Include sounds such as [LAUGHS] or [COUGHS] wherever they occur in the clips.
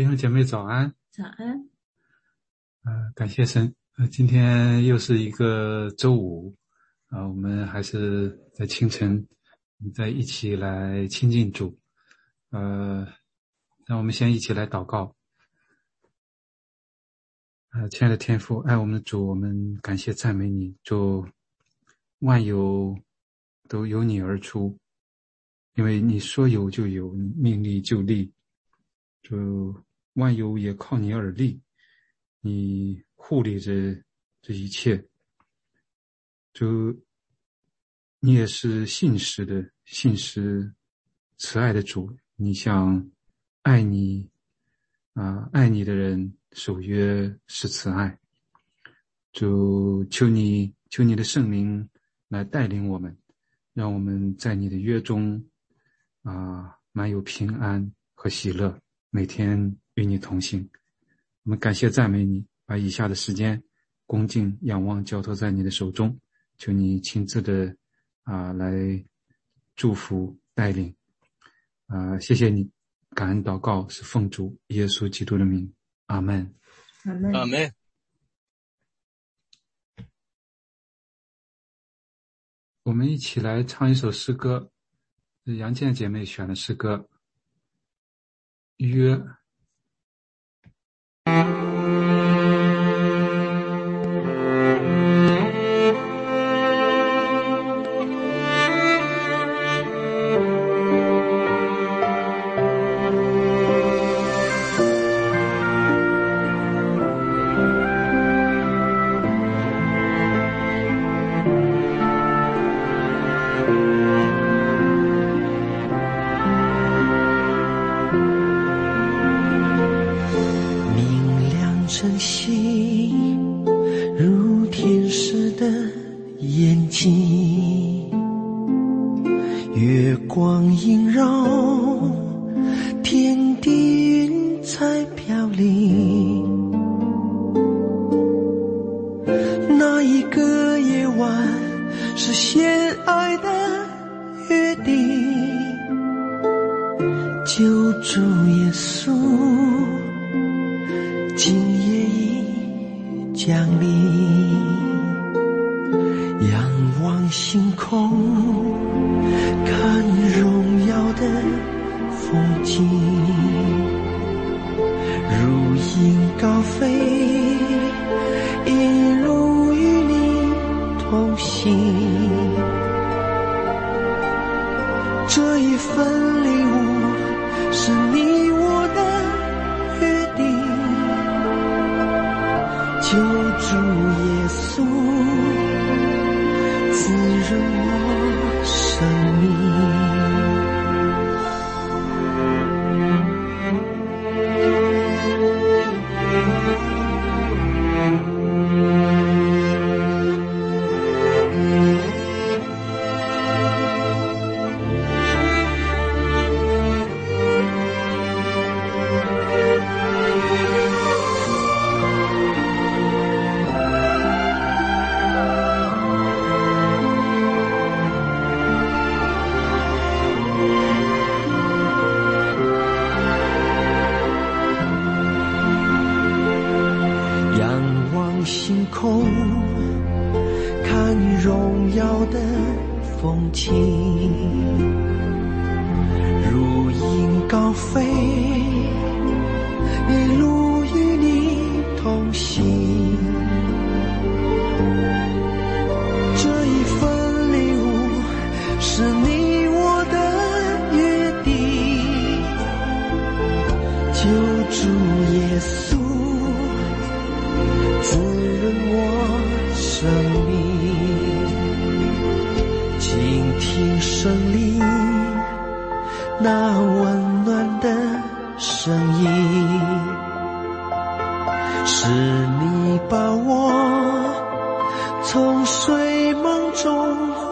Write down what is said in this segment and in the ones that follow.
弟兄姐妹早安，早安。呃，感谢神，呃，今天又是一个周五，啊，我们还是在清晨，在一起来亲近主，呃，让我们先一起来祷告。呃，亲爱的天父，爱我们的主，我们感谢赞美你，主，万有都由你而出，因为你说有就有，你命立就立。就万有也靠你而立，你护理着这一切。就你也是信实的、信实、慈爱的主。你向爱你啊，爱你的人守约是慈爱。就求你，求你的圣灵来带领我们，让我们在你的约中啊，满有平安和喜乐。每天与你同行，我们感谢赞美你，把以下的时间恭敬仰望交托在你的手中，求你亲自的啊来祝福带领，啊谢谢你，感恩祷告是奉主耶稣基督的名，阿门，阿门，阿门。我们一起来唱一首诗歌，是杨健姐妹选的诗歌。约。Música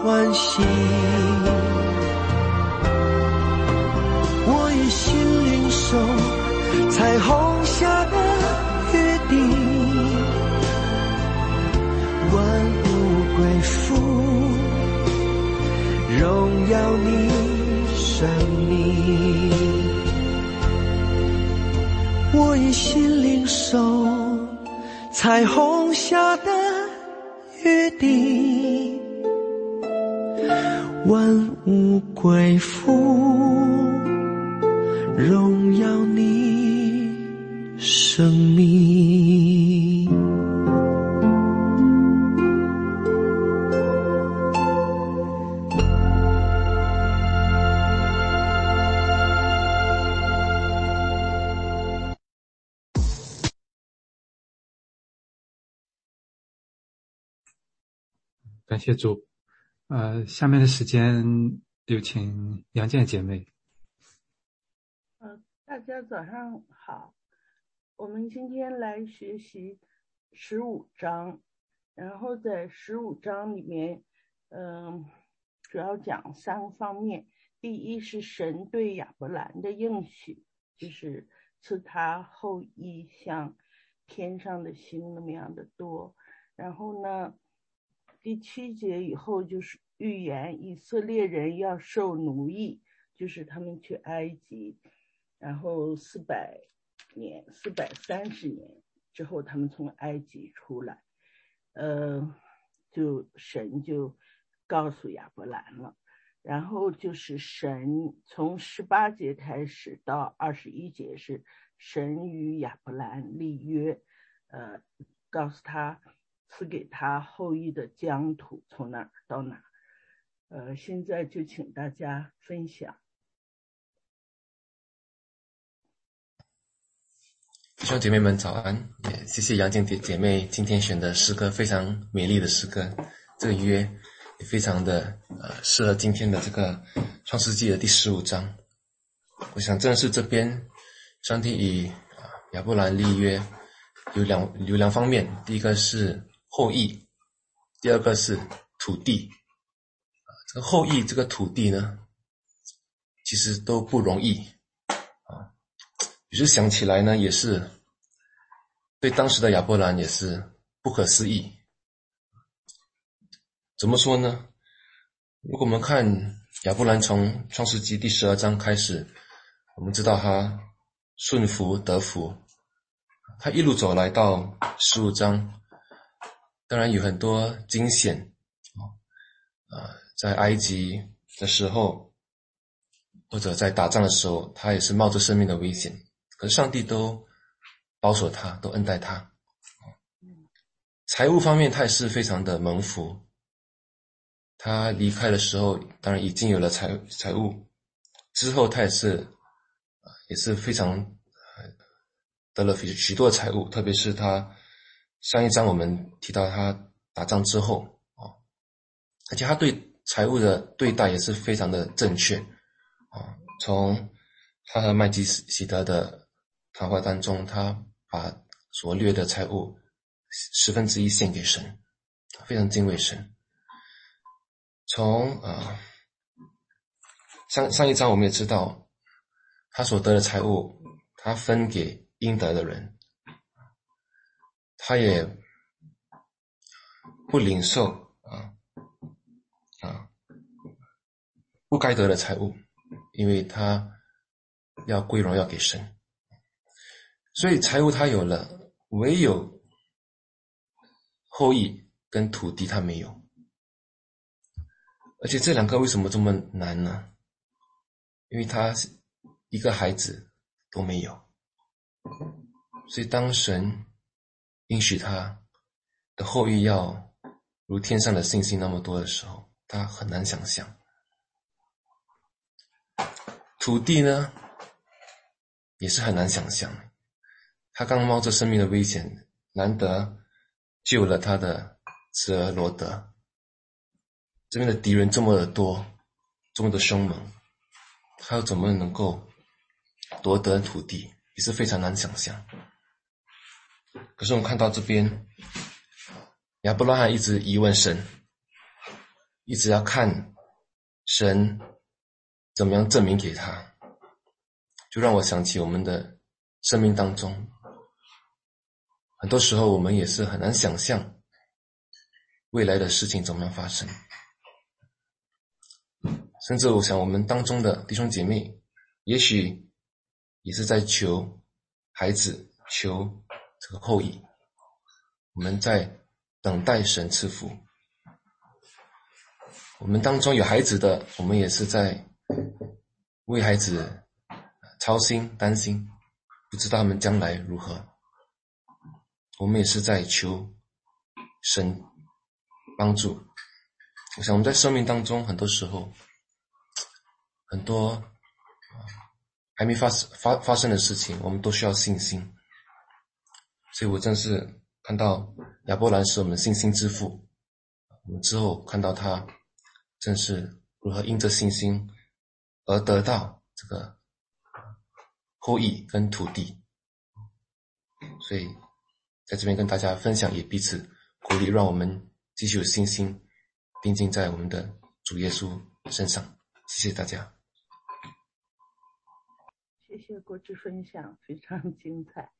欢喜我一心灵手彩虹下的约定万物归复荣耀你生命我一心灵手彩虹下的万物归附，荣耀你生命。感谢主，呃，下面的时间有请杨建姐妹。呃，大家早上好，我们今天来学习十五章，然后在十五章里面，嗯，主要讲三个方面。第一是神对亚伯兰的应许，就是赐他后裔像天上的星那么样的多。然后呢？第七节以后就是预言以色列人要受奴役，就是他们去埃及，然后四百年、四百三十年之后，他们从埃及出来，呃，就神就告诉亚伯兰了，然后就是神从十八节开始到二十一节是神与亚伯兰立约，呃，告诉他。赐给他后裔的疆土从哪儿到哪儿？呃，现在就请大家分享。弟兄姐妹们早安！也谢谢杨静姐姐妹今天选的诗歌，非常美丽的诗歌。这个约也非常的呃适合今天的这个创世纪的第十五章。我想正是这边，上帝与亚伯兰立约有两有两方面，第一个是。后裔，第二个是土地，啊，这个后裔这个土地呢，其实都不容易，啊，有时想起来呢，也是对当时的亚伯兰也是不可思议。怎么说呢？如果我们看亚伯兰从创世纪第十二章开始，我们知道他顺服得福，他一路走来到十五章。当然有很多惊险，啊，在埃及的时候，或者在打仗的时候，他也是冒着生命的危险，可是上帝都保守他，都恩待他。财务方面，他也是非常的蒙福。他离开的时候，当然已经有了财财务，之后他也是，也是非常得了许许多的财物，特别是他。上一章我们提到他打仗之后啊，而且他对财务的对待也是非常的正确啊。从他和麦基希德的谈话当中，他把所掠的财物十分之一献给神，非常敬畏神。从啊上上一章我们也知道，他所得的财物，他分给应得的人。他也不领受啊啊不该得的财物，因为他要归荣耀给神，所以财物他有了，唯有后裔跟土地他没有，而且这两个为什么这么难呢？因为他一个孩子都没有，所以当神。允许他的后裔要如天上的星星那么多的时候，他很难想象。土地呢，也是很难想象。他刚冒着生命的危险，难得救了他的侄儿罗德。这边的敌人这么的多，这么的凶猛，他又怎么能够夺得土地，也是非常难想象。可是我们看到这边，亚伯拉罕一直疑问神，一直要看神怎么样证明给他，就让我想起我们的生命当中，很多时候我们也是很难想象未来的事情怎么样发生，甚至我想我们当中的弟兄姐妹，也许也是在求。孩子求这个后裔，我们在等待神赐福。我们当中有孩子的，我们也是在为孩子操心担心，不知道他们将来如何。我们也是在求神帮助。我想我们在生命当中，很多时候很多还没发生发发生的事情，我们都需要信心。所以我正是看到亚伯兰是我们信心之父，我们之后看到他。正是如何因着信心而得到这个后裔跟土地，所以在这边跟大家分享，也彼此鼓励，让我们继续有信心，定睛在我们的主耶稣身上。谢谢大家，谢谢国之分享，非常精彩。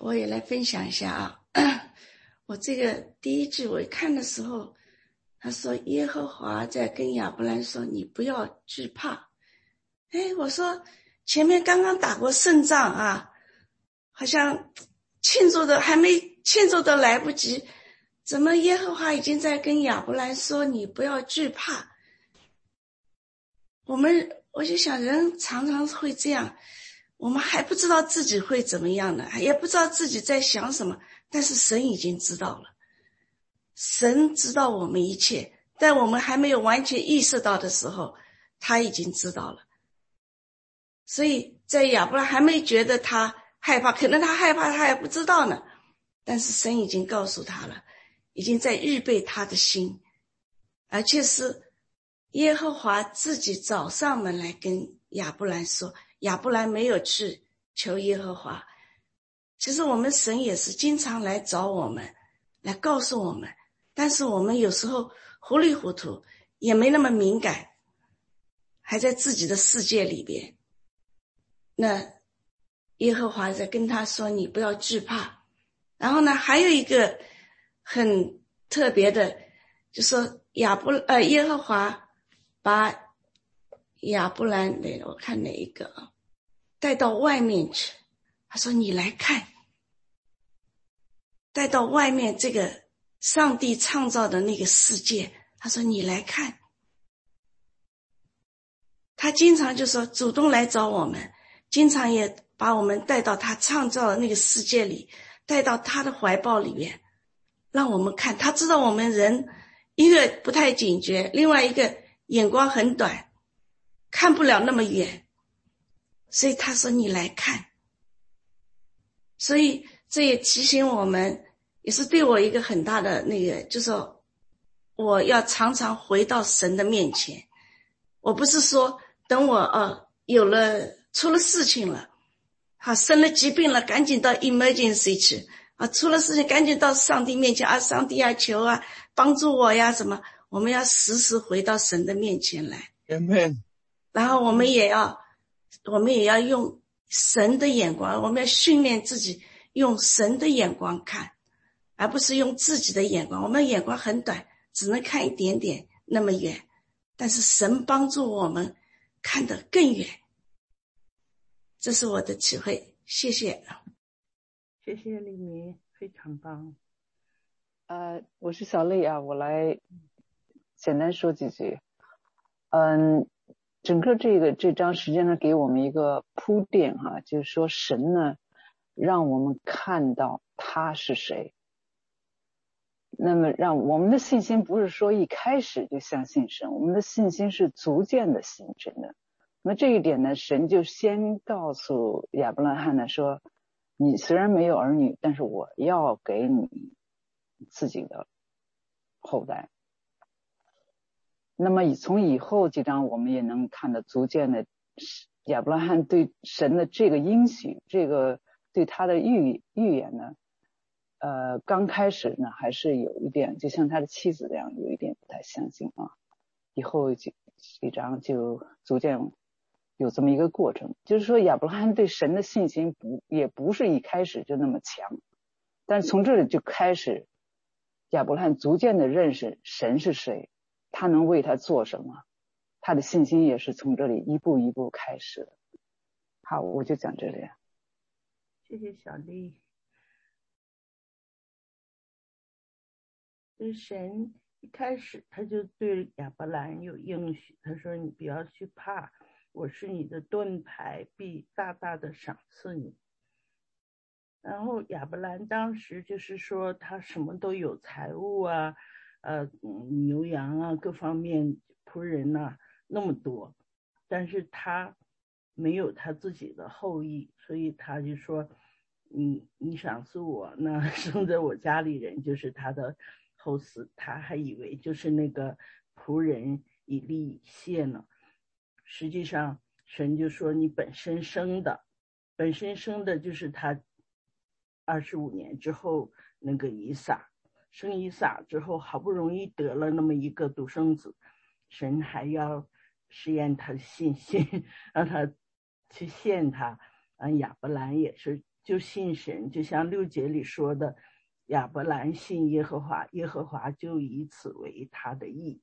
我也来分享一下啊，[CLEARS THROAT] 我这个第一句我一看的时候，他说耶和华在跟亚伯兰说：“你不要惧怕。”哎，我说前面刚刚打过胜仗啊，好像庆祝的还没庆祝都来不及，怎么耶和华已经在跟亚伯兰说：“你不要惧怕。”我们我就想，人常常会这样。我们还不知道自己会怎么样呢，也不知道自己在想什么，但是神已经知道了。神知道我们一切，在我们还没有完全意识到的时候，他已经知道了。所以在亚伯拉还没觉得他害怕，可能他害怕，他还不知道呢。但是神已经告诉他了，已经在预备他的心，而且是耶和华自己找上门来跟亚伯兰说。亚伯兰没有去求耶和华，其实我们神也是经常来找我们，来告诉我们，但是我们有时候糊里糊涂，也没那么敏感，还在自己的世界里边。那耶和华在跟他说：“你不要惧怕。”然后呢，还有一个很特别的，就说亚伯呃耶和华把。亚布兰，来，我看哪一个啊？带到外面去。他说：“你来看，带到外面这个上帝创造的那个世界。”他说：“你来看。”他经常就说主动来找我们，经常也把我们带到他创造的那个世界里，带到他的怀抱里面，让我们看。他知道我们人一个不太警觉，另外一个眼光很短。看不了那么远，所以他说：“你来看。”所以这也提醒我们，也是对我一个很大的那个，就是我要常常回到神的面前。我不是说等我呃有了出了事情了，好生了疾病了，赶紧到 emergency 去啊，出了事情赶紧到上帝面前啊，上帝啊求啊帮助我呀什么？我们要时时回到神的面前来。Amen。然后我们也要，我们也要用神的眼光，我们要训练自己用神的眼光看，而不是用自己的眼光。我们眼光很短，只能看一点点那么远，但是神帮助我们看得更远。这是我的体会，谢谢。谢谢李明，非常棒。呃，我是小丽啊，我来简单说几句。嗯。整个这个这章实际上给我们一个铺垫哈，就是说神呢，让我们看到他是谁。那么让我们的信心不是说一开始就相信神，我们的信心是逐渐的形成的。那这一点呢，神就先告诉亚伯拉罕呢说：“你虽然没有儿女，但是我要给你自己的后代。”那么从以后几章，我们也能看到逐渐的亚伯拉罕对神的这个应许，这个对他的预预言呢，呃，刚开始呢还是有一点，就像他的妻子这样，有一点不太相信啊。以后几几章就逐渐有这么一个过程，就是说亚伯拉罕对神的信心不也不是一开始就那么强，但是从这里就开始亚伯拉罕逐渐的认识神是谁，他能为他做什么，他的信心也是从这里一步一步开始的。好，我就讲这里。谢谢小丽。这神一开始他就对亚伯兰有应许，他说：“你不要去怕，我是你的盾牌，必大大的赏赐你。”然后亚伯兰当时就是说他什么都有，财物啊，呃，牛羊啊，各方面仆人呐那么多，但是他没有他自己的后裔，所以他就说：“你你赏赐我，那 [LAUGHS] 生在我家里人就是他的后嗣。”他还以为就是那个仆人以利谢呢，实际上神就说：“你本身生的，本身生的就是他。”二十五年之后，那个以撒生以撒之后，好不容易得了那么一个独生子，神还要试验他的信心，[LAUGHS] 让他去献他。啊，亚伯兰也是就信神，就像六节里说的，亚伯兰信耶和华，耶和华就以此为他的义。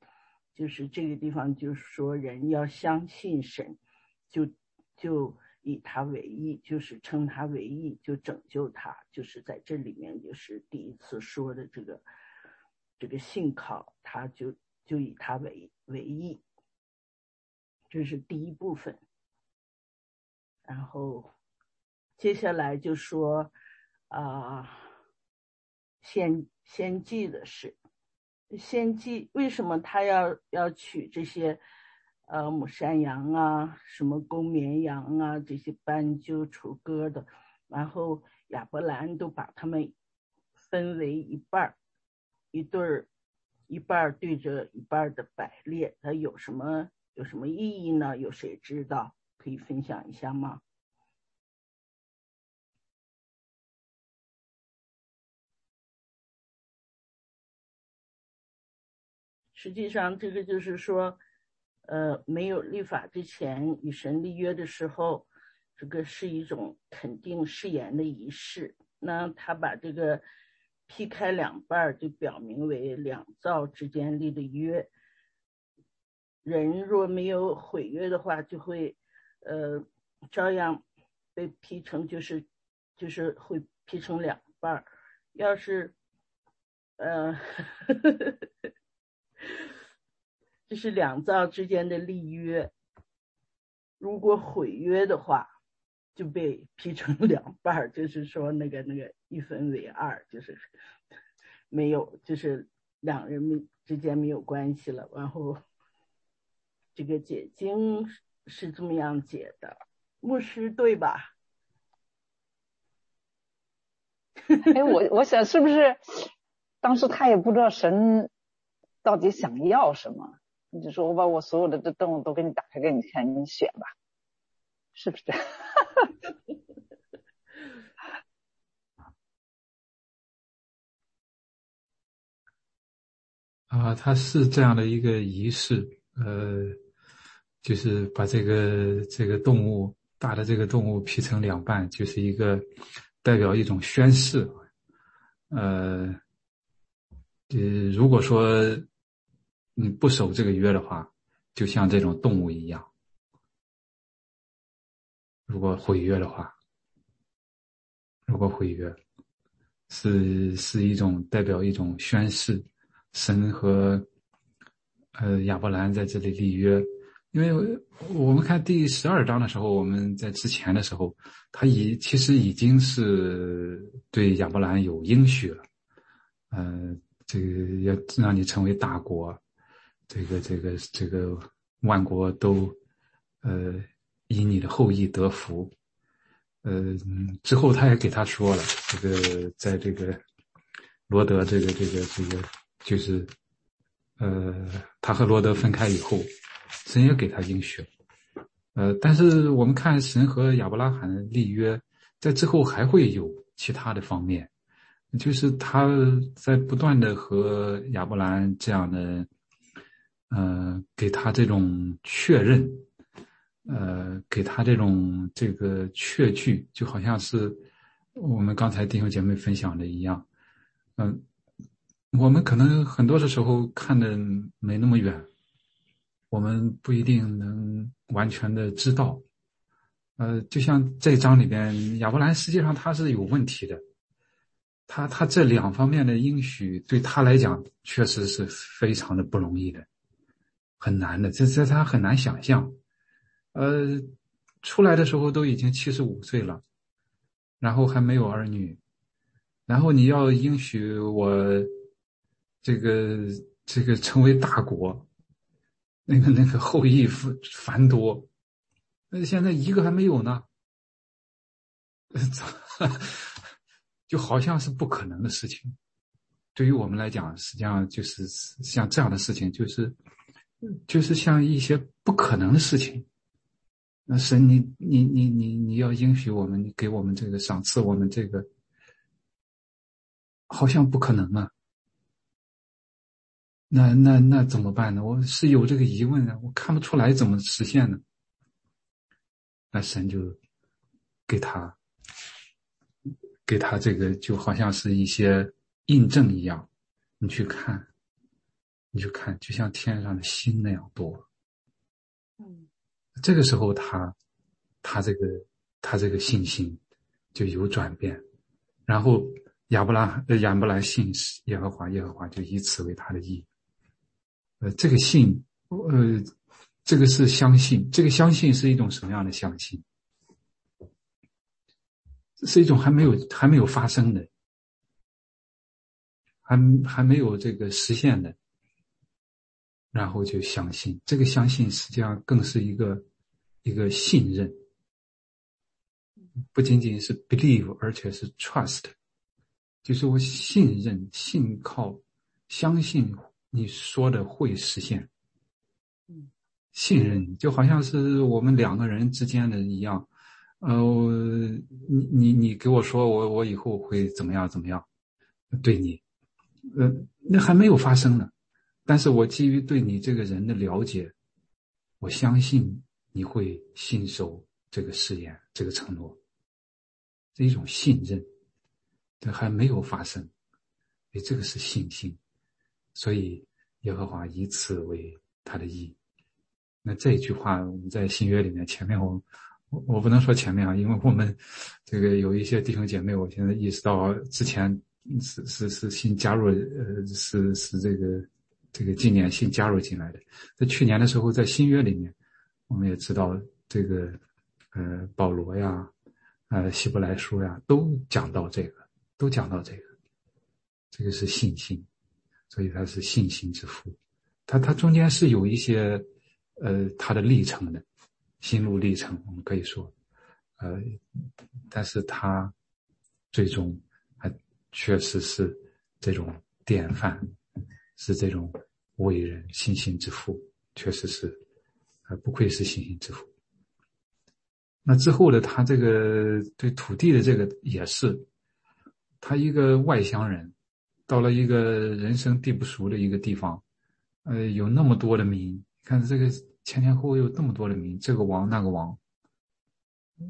就是这个地方，就是说人要相信神，就就。以他为义，就是称他为义，就拯救他，就是在这里面，就是第一次说的这个这个信靠，他就就以他为为义，这是第一部分。然后接下来就说啊，献献祭的事，献祭为什么他要要取这些？呃，母山羊啊，什么公绵羊啊，这些斑鸠、雏鸽的，然后亚伯兰都把它们分为一半儿，一对儿，一半儿对着一半儿的摆列，它有什么有什么意义呢？有谁知道？可以分享一下吗？实际上，这个就是说。呃，没有立法之前与神立约的时候，这个是一种肯定誓言的仪式。那他把这个劈开两半儿，就表明为两造之间立的约。人若没有毁约的话，就会呃照样被劈成，就是就是会劈成两半儿。要是呃。[LAUGHS] 这是两造之间的立约，如果毁约的话，就被劈成 [LAUGHS] 两半儿，就是说那个那个一分为二，就是没有，就是两人没之间没有关系了。然后这个解经是这么样解的，牧师对吧？[LAUGHS] 哎，我我想是不是当时他也不知道神到底想要什么？你就说我把我所有的这动物都给你打开给你看，你选吧，是不是？[LAUGHS] 啊，它是这样的一个仪式，呃，就是把这个这个动物大的这个动物劈成两半，就是一个代表一种宣誓，呃，呃，如果说。你不守这个约的话，就像这种动物一样。如果毁约的话，如果毁约，是是一种代表一种宣誓，神和呃亚伯兰在这里立约。因为我们看第十二章的时候，我们在之前的时候，他已其实已经是对亚伯兰有应许了，呃，这个要让你成为大国。这个这个这个万国都，呃，以你的后裔得福，呃，之后他也给他说了，这个在这个罗德这个这个这个就是，呃，他和罗德分开以后，神也给他应许，呃，但是我们看神和亚伯拉罕立约，在之后还会有其他的方面，就是他在不断的和亚伯兰这样的。呃，给他这种确认，呃，给他这种这个确据，就好像是我们刚才弟兄姐妹分享的一样，嗯，我们可能很多的时候看的没那么远，我们不一定能完全的知道。呃，就像这章里边，亚伯兰实际上他是有问题的，他他这两方面的应许对他来讲确实是非常的不容易的，很难的，这这他很难想象。呃，出来的时候都已经七十五岁了，然后还没有儿女，然后你要应许我。这个这个成为大国，那个那个后裔繁繁多，那现在一个还没有呢，[LAUGHS] 就好像是不可能的事情。对于我们来讲，实际上就是像这样的事情，就是就是像一些不可能的事情。那神，你你你你你要应许我们，你给我们这个赏赐，我们这个好像不可能啊。那那那怎么办呢？我是有这个疑问啊，我看不出来怎么实现呢？那神就给他给他这个，就好像是一些印证一样，你去看，你就看，就像天上的星那样多。嗯，这个时候他他这个他这个信心就有转变，然后亚伯拉亚伯兰信耶和华，耶和华就以此为他的义。呃，这个信，呃，这个是相信。这个相信是一种什么样的相信？是一种还没有还没有发生的，还还没有这个实现的，然后就相信。这个相信实际上更是一个一个信任，不仅仅是 believe，而且是 trust，就是我信任、信靠、相信。你说的会实现，嗯，信任就好像是我们两个人之间的一样，呃，你你你给我说我我以后会怎么样怎么样，对你，呃，那还没有发生呢，但是我基于对你这个人的了解，我相信你会信守这个誓言这个承诺，这一种信任，这还没有发生，所以这个是信心。所以，耶和华以此为他的意。那这一句话，我们在新约里面前面，我我我不能说前面啊，因为我们这个有一些弟兄姐妹，我现在意识到之前是是是新加入，呃，是是这个这个今年新加入进来的。在去年的时候，在新约里面，我们也知道这个呃保罗呀，呃希伯来书呀，都讲到这个，都讲到这个，这个是信心。所以他是信心之父，他他中间是有一些，呃，他的历程的，心路历程，我们可以说，呃，但是他最终还确实是这种典范，是这种伟人，信心之父，确实是，呃，不愧是信心之父。那之后的他这个对土地的这个也是，他一个外乡人。到了一个人生地不熟的一个地方，呃，有那么多的民，看这个前前后后有这么多的民，这个王那个王，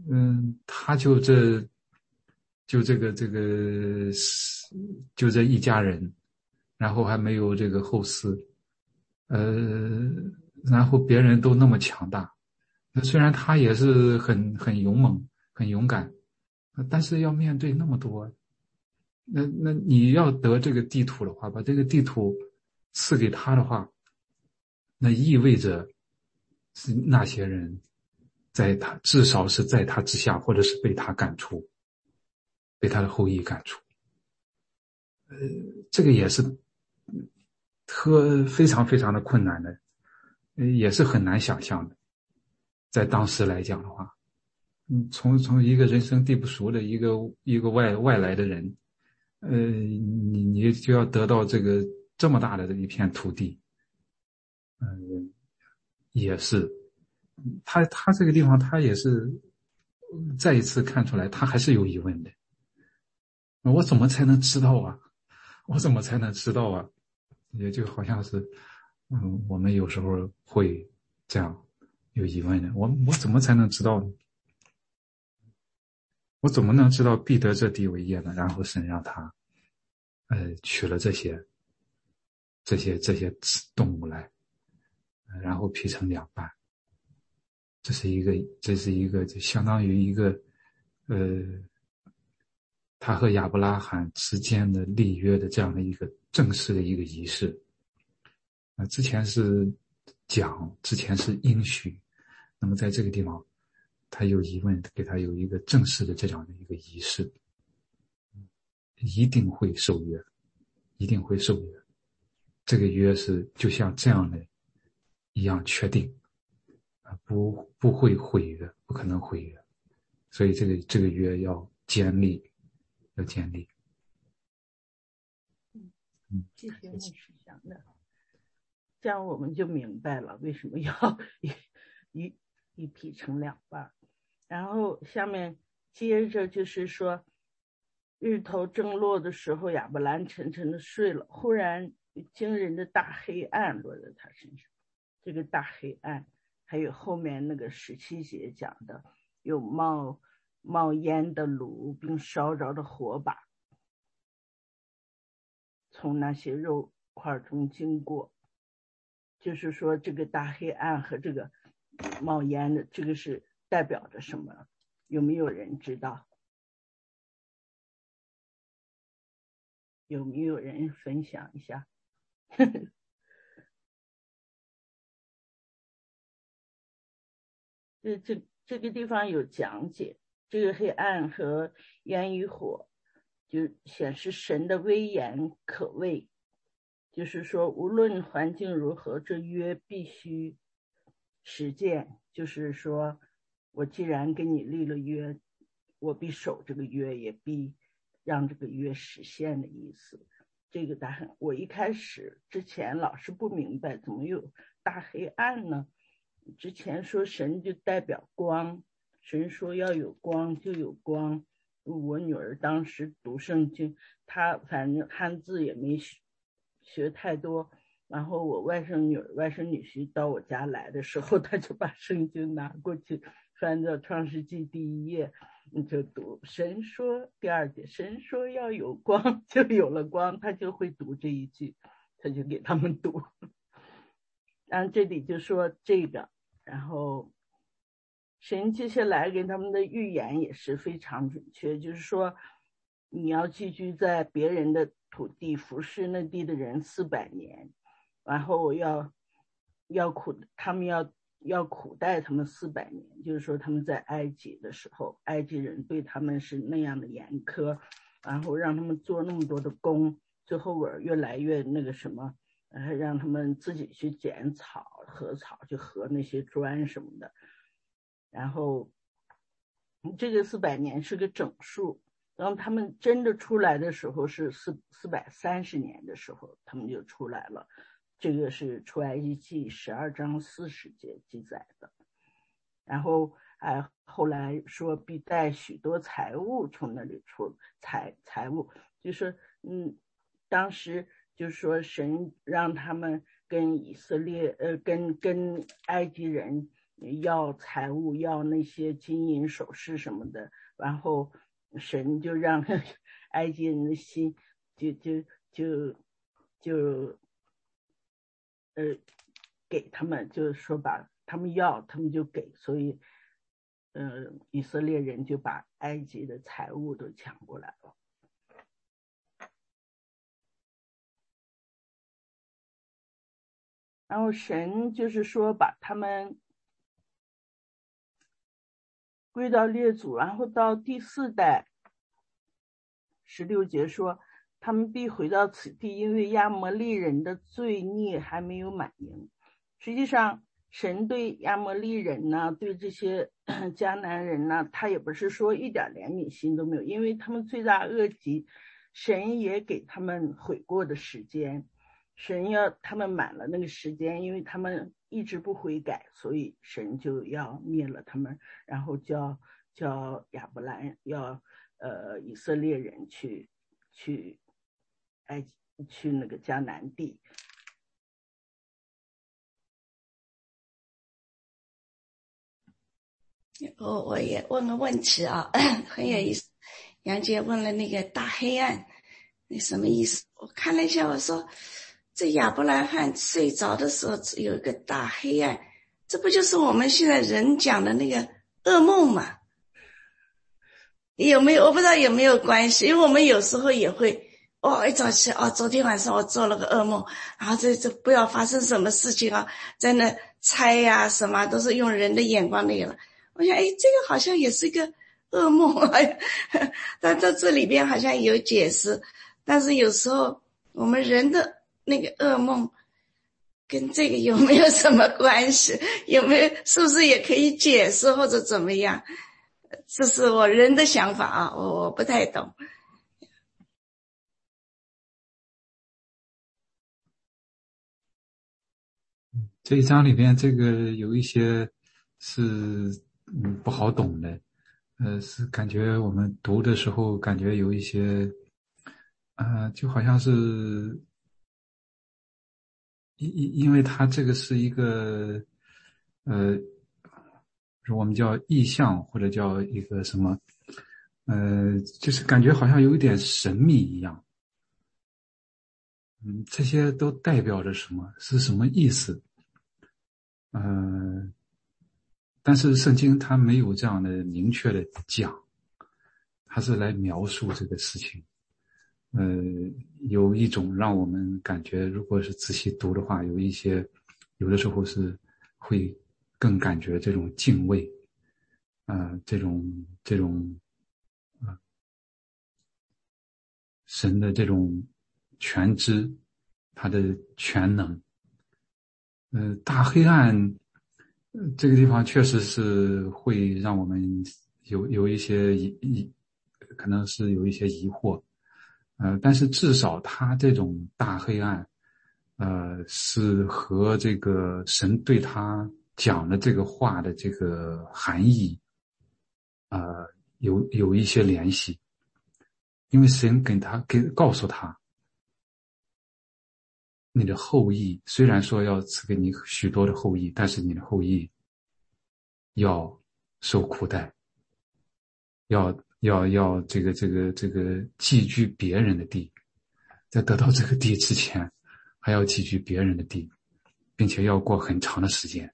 嗯，他就这，就这个这个，就这一家人，然后还没有这个后嗣，呃，然后别人都那么强大，那虽然他也是很很勇猛、很勇敢，但是要面对那么多。那那你要得这个地图的话，把这个地图赐给他的话，那意味着是那些人在他至少是在他之下，或者是被他赶出，被他的后裔赶出。呃，这个也是特非常非常的困难的，也是很难想象的，在当时来讲的话，嗯，从从一个人生地不熟的一个一个外外来的人。呃，你你就要得到这个这么大的一片土地，嗯，也是，他他这个地方他也是再一次看出来，他还是有疑问的。我怎么才能知道啊？我怎么才能知道啊？也就好像是，嗯，我们有时候会这样有疑问的。我我怎么才能知道呢？我怎么能知道必得这地为业呢？然后神让他，呃，取了这些，这些这些动物来，然后劈成两半。这是一个，这是一个，就相当于一个，呃，他和亚伯拉罕之间的立约的这样的一个正式的一个仪式。啊，之前是讲，之前是应许，那么在这个地方，他有疑问，给他有一个正式的这样的一个仪式，一定会受约，一定会受约，这个约是就像这样的，一样确定，啊，不不会毁约，不可能毁约，所以这个这个约要坚立，要建立。嗯嗯，谢谢牧师讲的。这样我们就明白了为什么要 [LAUGHS] 一一一劈成两半。然后下面接着就是说，日头正落的时候，亚伯兰沉沉的睡了。忽然惊人的大黑暗落在他身上。这个大黑暗，还有后面那个十七节讲的，有冒冒烟的炉，并烧着的火把，从那些肉块中经过。就是说，这个大黑暗和这个冒烟的，这个是代表着什么？有没有人知道？有没有人分享一下？[LAUGHS] 这这这个地方有讲解，这个黑暗和烟与火，就显示神的威严可畏。就是说，无论环境如何，这约必须实践。就是说，我既然跟你立了约，我必守这个约，也必让这个约实现的意思。这个答案，我一开始之前老是不明白，怎么有大黑暗呢？之前说神就代表光，神说要有光就有光。我女儿当时读圣经，她反正汉字也没学。学太多，然后我外甥女、外甥女婿到我家来的时候，他就把圣经拿过去，翻到创世纪第一页，你就读神说第二节，神说要有光，[LAUGHS] 就有了光，他就会读这一句，他就给他们读。[LAUGHS] 然后这里就说这个，然后神接下来给他们的预言也是非常准确，就是说你要寄居在别人的。土地服侍那地的人四百年，然后要要苦，他们要要苦待他们四百年。就是说他们在埃及的时候，埃及人对他们是那样的严苛，然后让他们做那么多的工，最后尾越来越那个什么，呃，让他们自己去捡草、禾草，去合那些砖什么的。然后这个四百年是个整数。然后他们真的出来的时候是四四百三十年的时候，他们就出来了。这个是出埃及记十二章四十节记载的。然后哎，后来说必带许多财物从那里出财财物，就是嗯，当时就说神让他们跟以色列呃跟跟埃及人要财物，要那些金银首饰什么的，然后。神就让 [LAUGHS] 埃及人的心就就就就呃给他们，就是说把他们要，他们就给，所以呃以色列人就把埃及的财物都抢过来了。然后神就是说把他们。归到列祖，然后到第四代，十六节说，他们必回到此地，因为亚摩利人的罪孽还没有满盈。实际上，神对亚摩利人呢，对这些 [COUGHS] 迦南人呢，他也不是说一点怜悯心都没有，因为他们罪大恶极，神也给他们悔过的时间。神要他们满了那个时间，因为他们一直不悔改，所以神就要灭了他们，然后叫叫亚伯兰要呃以色列人去去埃及去那个迦南地。我我也问个问题啊，[COUGHS] 很有意思。杨姐问了那个大黑暗，那什么意思？我看了一下，我说。这亚伯拉罕睡着的时候有一个大黑暗，这不就是我们现在人讲的那个噩梦吗？有没有？我不知道有没有关系，因为我们有时候也会，哦，一早起，哦，昨天晚上我做了个噩梦，然后这这不要发生什么事情啊，在那猜呀，什么都是用人的眼光那个了。我想，哎，这个好像也是一个噩梦啊，[LAUGHS] 但在这里边好像有解释，但是有时候我们人的那个噩梦跟这个有没有什么关系？有没有？是不是也可以解释或者怎么样？这是我人的想法啊，我我不太懂。这一章里边这个有一些是嗯不好懂的，呃，是感觉我们读的时候感觉有一些，呃，就好像是，因因因为它这个是一个，呃。我们叫意象，或者叫一个什么，呃，就是感觉好像有一点神秘一样。嗯，这些都代表着什么？是什么意思？嗯，但是圣经它没有这样的明确的讲，它是来描述这个事情。呃，有一种让我们感觉，如果是仔细读的话，有一些，有的时候是会。更感觉这种敬畏，啊，这种这种，啊，神的这种全知，他的全能，呃，大黑暗，这个地方确实是会让我们有有一些疑疑，可能是有一些疑惑，呃，但是至少他这种大黑暗，呃，是和这个神对他。讲的这个话的这个含义，呃，有有一些联系，因为神跟他给告诉他，你的后裔虽然说要赐给你许多的后裔，但是你的后裔要受苦待，要要要这个这个这个寄居别人的地，在得到这个地之前，还要寄居别人的地，并且要过很长的时间。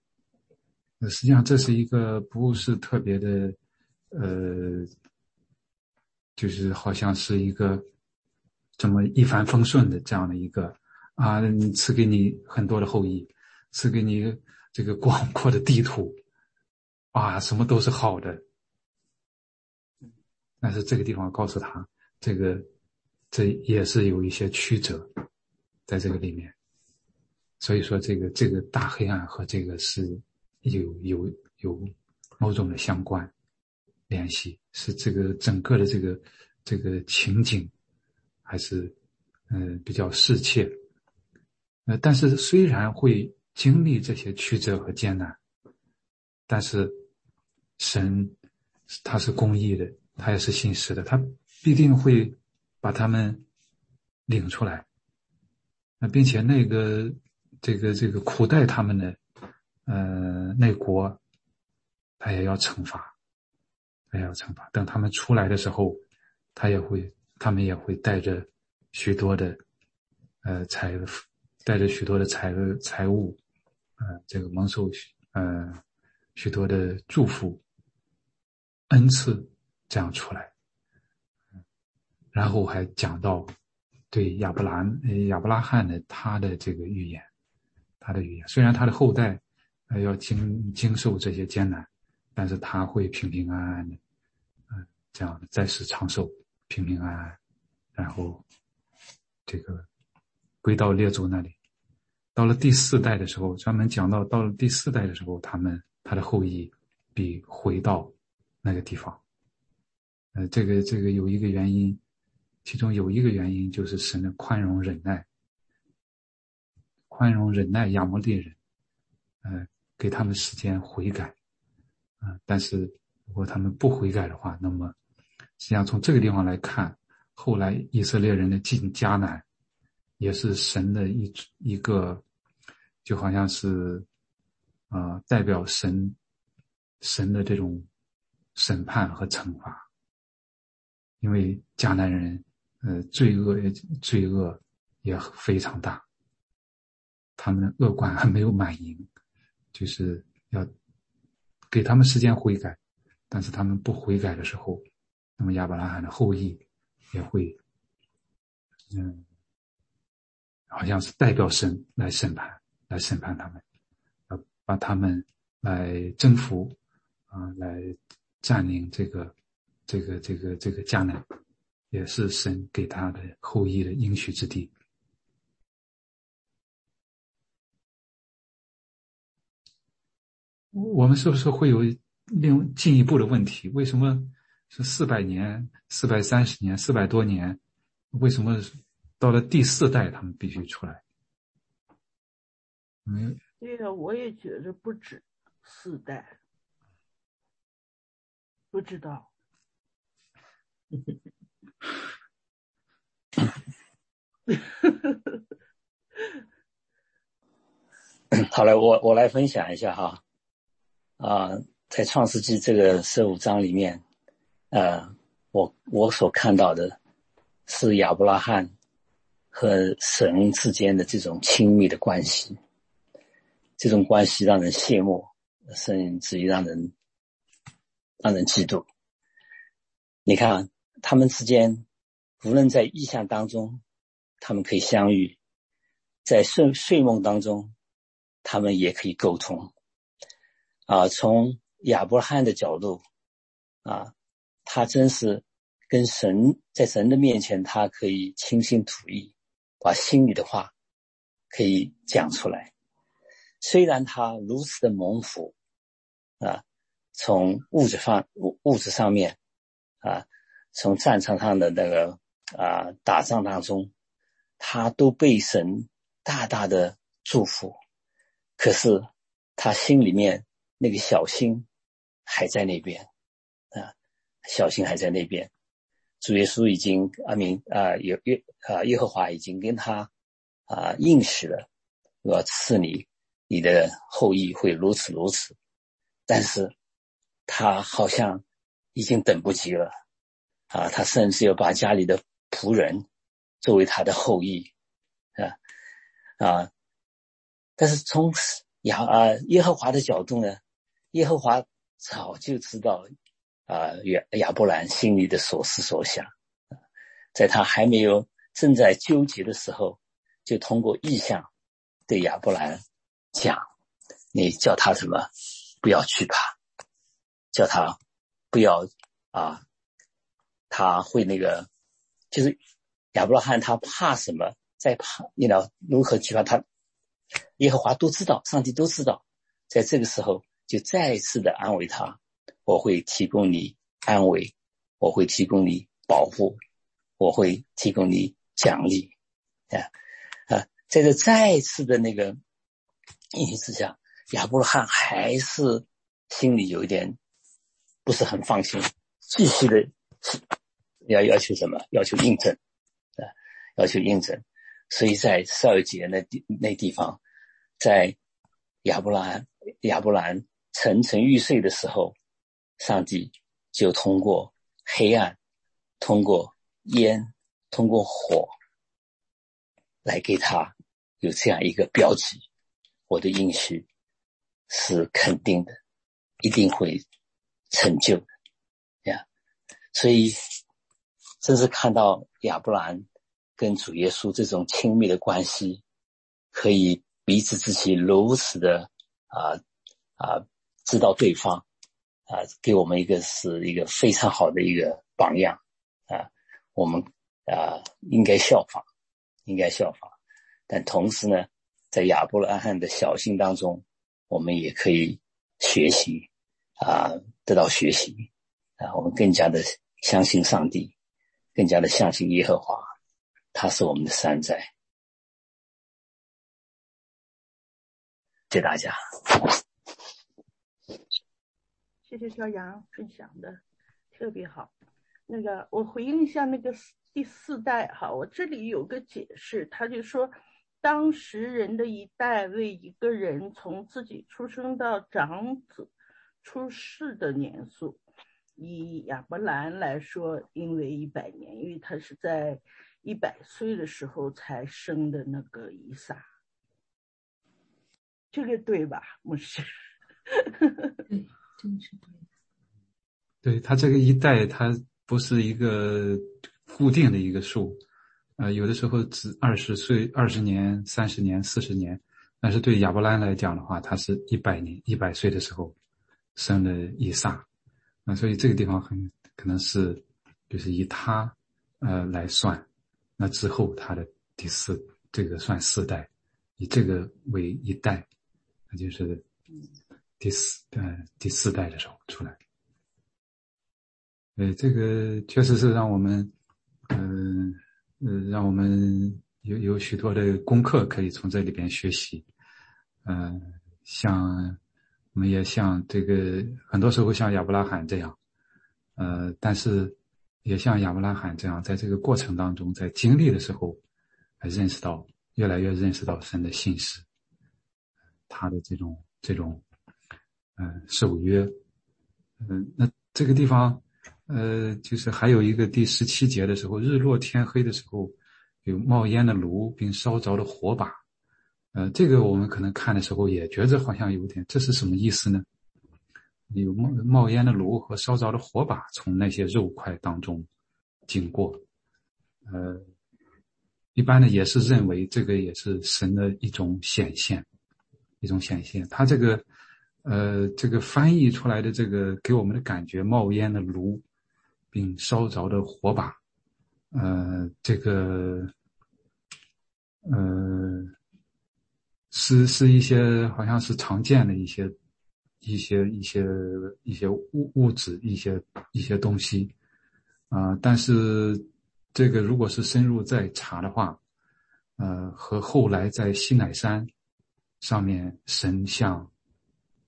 实际上，这是一个不是特别的，呃，就是好像是一个这么一帆风顺的这样的一个啊，赐给你很多的后裔，赐给你这个广阔的地图，啊，什么都是好的。但是这个地方告诉他，这个这也是有一些曲折在这个里面，所以说这个这个大黑暗和这个是。有有有某种的相关联系，是这个整个的这个这个情景，还是嗯比较适切。呃，但是虽然会经历这些曲折和艰难，但是神他是公义的，他也是信实的，他必定会把他们领出来。那并且那个这个这个苦待他们的。呃，那国他也要惩罚，他也要惩罚。等他们出来的时候，他也会，他们也会带着许多的呃财，带着许多的财财物，呃，这个蒙受呃许多的祝福恩赐这样出来。然后还讲到对亚伯兰亚伯拉罕的他的这个预言，他的预言，虽然他的后代。还要经经受这些艰难，但是他会平平安安的，嗯，这样的在世长寿，平平安安，然后这个归到列祖那里。到了第四代的时候，专门讲到到了第四代的时候，他们他的后裔必回到那个地方。呃，这个这个有一个原因，其中有一个原因就是神的宽容忍耐，宽容忍耐亚摩利人，呃。给他们时间悔改，啊！但是如果他们不悔改的话，那么实际上从这个地方来看，后来以色列人的进迦南，也是神的一一个，就好像是，啊，代表神神的这种审判和惩罚，因为迦南人，呃，罪恶罪恶也非常大，他们恶贯还没有满盈，就是要给他们时间悔改，但是他们不悔改的时候，那么亚伯拉罕的后裔也会，嗯，好像是代表神来审判，来审判他们，要把他们来征服，啊，来占领这个，这个，这个，这个迦南，也是神给他的后裔的应许之地。我们是不是会有另进一步的问题？为什么是四百年、四百三十年、四百多年？为什么到了第四代他们必须出来？嗯，对呀，我也觉得不止四代，不知道。[LAUGHS] 好了，我我来分享一下哈。啊，在创世纪这个十五章里面，呃，我我所看到的是亚伯拉罕和神之间的这种亲密的关系，这种关系让人羡慕，甚至于让人让人嫉妒。你看，他们之间无论在意象当中，他们可以相遇；在睡睡梦当中，他们也可以沟通。啊，从亚伯拉罕的角度，啊，他真是跟神在神的面前，他可以倾心吐意，把心里的话可以讲出来。虽然他如此的蒙福，啊，从物质方物物质上面，啊，从战场上的那个啊打仗当中，他都被神大大的祝福，可是他心里面。那个小心还在那边啊，小心还在那边。主耶稣已经阿明啊，耶耶啊，耶和华已经跟他啊应许了，我要赐你，你的后裔会如此如此。但是，他好像已经等不及了啊，他甚至要把家里的仆人作为他的后裔啊啊。但是从亚啊耶和华的角度呢？耶和华早就知道，啊亚亚伯兰心里的所思所想，在他还没有正在纠结的时候，就通过意象对亚伯兰讲：“你叫他什么？不要惧怕，叫他不要啊，他会那个，就是亚伯拉罕他怕什么？在怕，你知道如何惧怕他？耶和华都知道，上帝都知道，在这个时候。”就再次的安慰他，我会提供你安慰，我会提供你保护，我会提供你奖励，啊啊，在这再次的那个应许之下，亚伯拉罕还是心里有一点不是很放心，继续的要要求什么？要求印证，啊，要求印证，所以在十二节那地那地方，在亚伯兰亚伯兰。沉沉欲睡的时候，上帝就通过黑暗、通过烟、通过火，来给他有这样一个标记。我的应许是肯定的，一定会成就的呀。所以，真是看到亚伯兰跟主耶稣这种亲密的关系，可以彼此之间如此的啊啊。知道对方，啊，给我们一个是一个非常好的一个榜样，啊，我们啊应该效仿，应该效仿。但同时呢，在亚伯拉罕的小心当中，我们也可以学习，啊，得到学习，啊，我们更加的相信上帝，更加的相信耶和华，他是我们的山寨。谢谢大家。谢谢小杨分享的特别好。那个我回应一下那个第四代哈，我这里有个解释，他就说，当时人的一代为一个人从自己出生到长子出世的年数，以亚伯兰来说，因为一百年，因为他是在一百岁的时候才生的那个以撒，这个对吧，牧师？[LAUGHS] 对，真是对。对他这个一代，他不是一个固定的一个数，呃，有的时候只二十岁、二十年、三十年、四十年，但是对亚伯兰来讲的话，他是一百年、一百岁的时候生了以撒，那，所以这个地方很可能是就是以他呃来算，那之后他的第四这个算四代，以这个为一代，那就是第四呃第四代的时候出来。呃，这个确实是让我们，嗯呃，让我们有有许多的功课可以从这里边学习，嗯，像我们也像这个很多时候像亚伯拉罕这样，呃，但是也像亚伯拉罕这样，在这个过程当中，在经历的时候，还认识到越来越认识到神的信实，他的这种这种，嗯，守约，嗯，那这个地方。呃，就是还有一个第十七节的时候，日落天黑的时候，有冒烟的炉，并烧着的火把。呃，这个我们可能看的时候也觉着好像有点，这是什么意思呢？有冒冒烟的炉和烧着的火把从那些肉块当中经过。呃，一般呢也是认为这个也是神的一种显现，一种显现。他这个，呃，这个翻译出来的这个给我们的感觉，冒烟的炉。并烧着的火把，呃，这个，呃，是是一些好像是常见的一些一些一些一些物物质一些一些东西，啊，但是这个如果是深入再查的话，呃，和后来在西乃山上面神像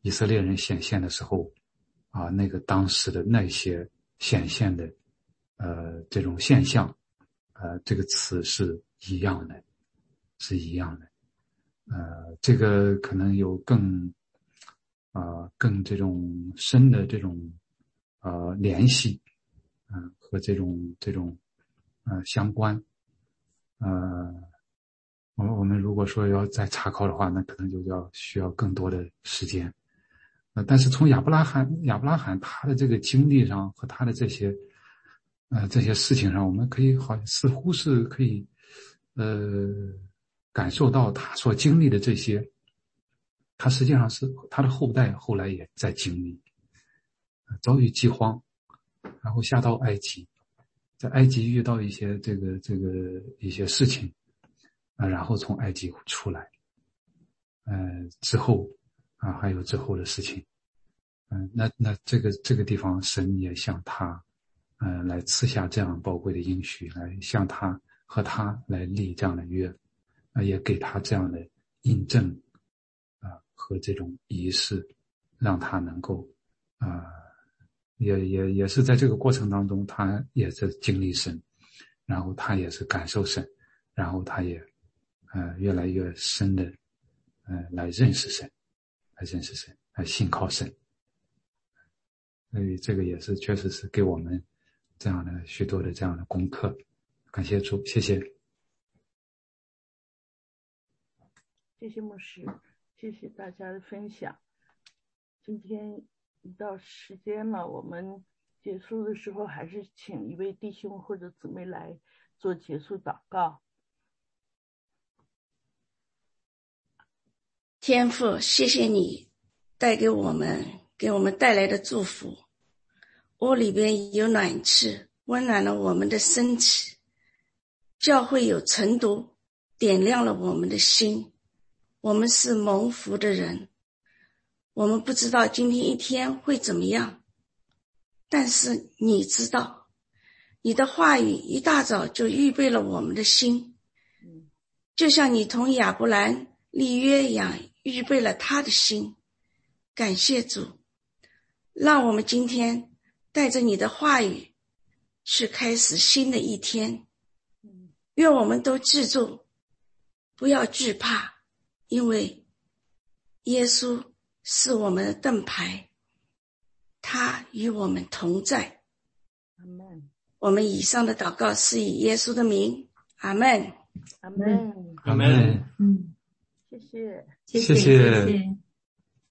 以色列人显现的时候，啊，那个当时的那些。显现的，呃，这种现象，呃，这个词是一样的，是一样的，呃，这个可能有更，啊，更这种深的这种，呃，联系，嗯，和这种这种，呃，相关，呃，我我们如果说要再查考的话，那可能就要需要更多的时间。呃，但是从亚伯拉罕亚伯拉罕他的这个经历上和他的这些，呃，这些事情上，我们可以好似乎是可以，呃，感受到他所经历的这些，他实际上是他的后代后来也在经历，遭遇饥荒，然后下到埃及，在埃及遇到一些这个这个一些事情，啊，然后从埃及出来，呃，之后。啊，还有之后的事情，嗯，那那这个这个地方，神也向他，嗯，来赐下这样宝贵的应许，来向他和他来立这样的约，啊，也给他这样的印证，啊，和这种仪式，让他能够，啊，也也也是在这个过程当中，他也是经历神，然后他也是感受神，然后他也，呃，越来越深的，呃，来认识神。来认识神，来信靠神，所以这个也是确实是给我们这样的许多的这样的功课。感谢主，谢谢，谢谢牧师，谢谢大家的分享。今天一到时间了，我们结束的时候还是请一位弟兄或者姊妹来做结束祷告。天父，谢谢你带给我们、给我们带来的祝福。屋里边有暖气，温暖了我们的身体；教会有晨读，点亮了我们的心。我们是蒙福的人。我们不知道今天一天会怎么样，但是你知道，你的话语一大早就预备了我们的心，就像你同亚伯兰立约一样。预备了他的心，感谢主，让我们今天带着你的话语去开始新的一天。愿我们都记住，不要惧怕，因为耶稣是我们的盾牌，他与我们同在。阿门。我们以上的祷告是以耶稣的名，阿门，阿门，阿门。嗯。谢谢，谢谢谢谢。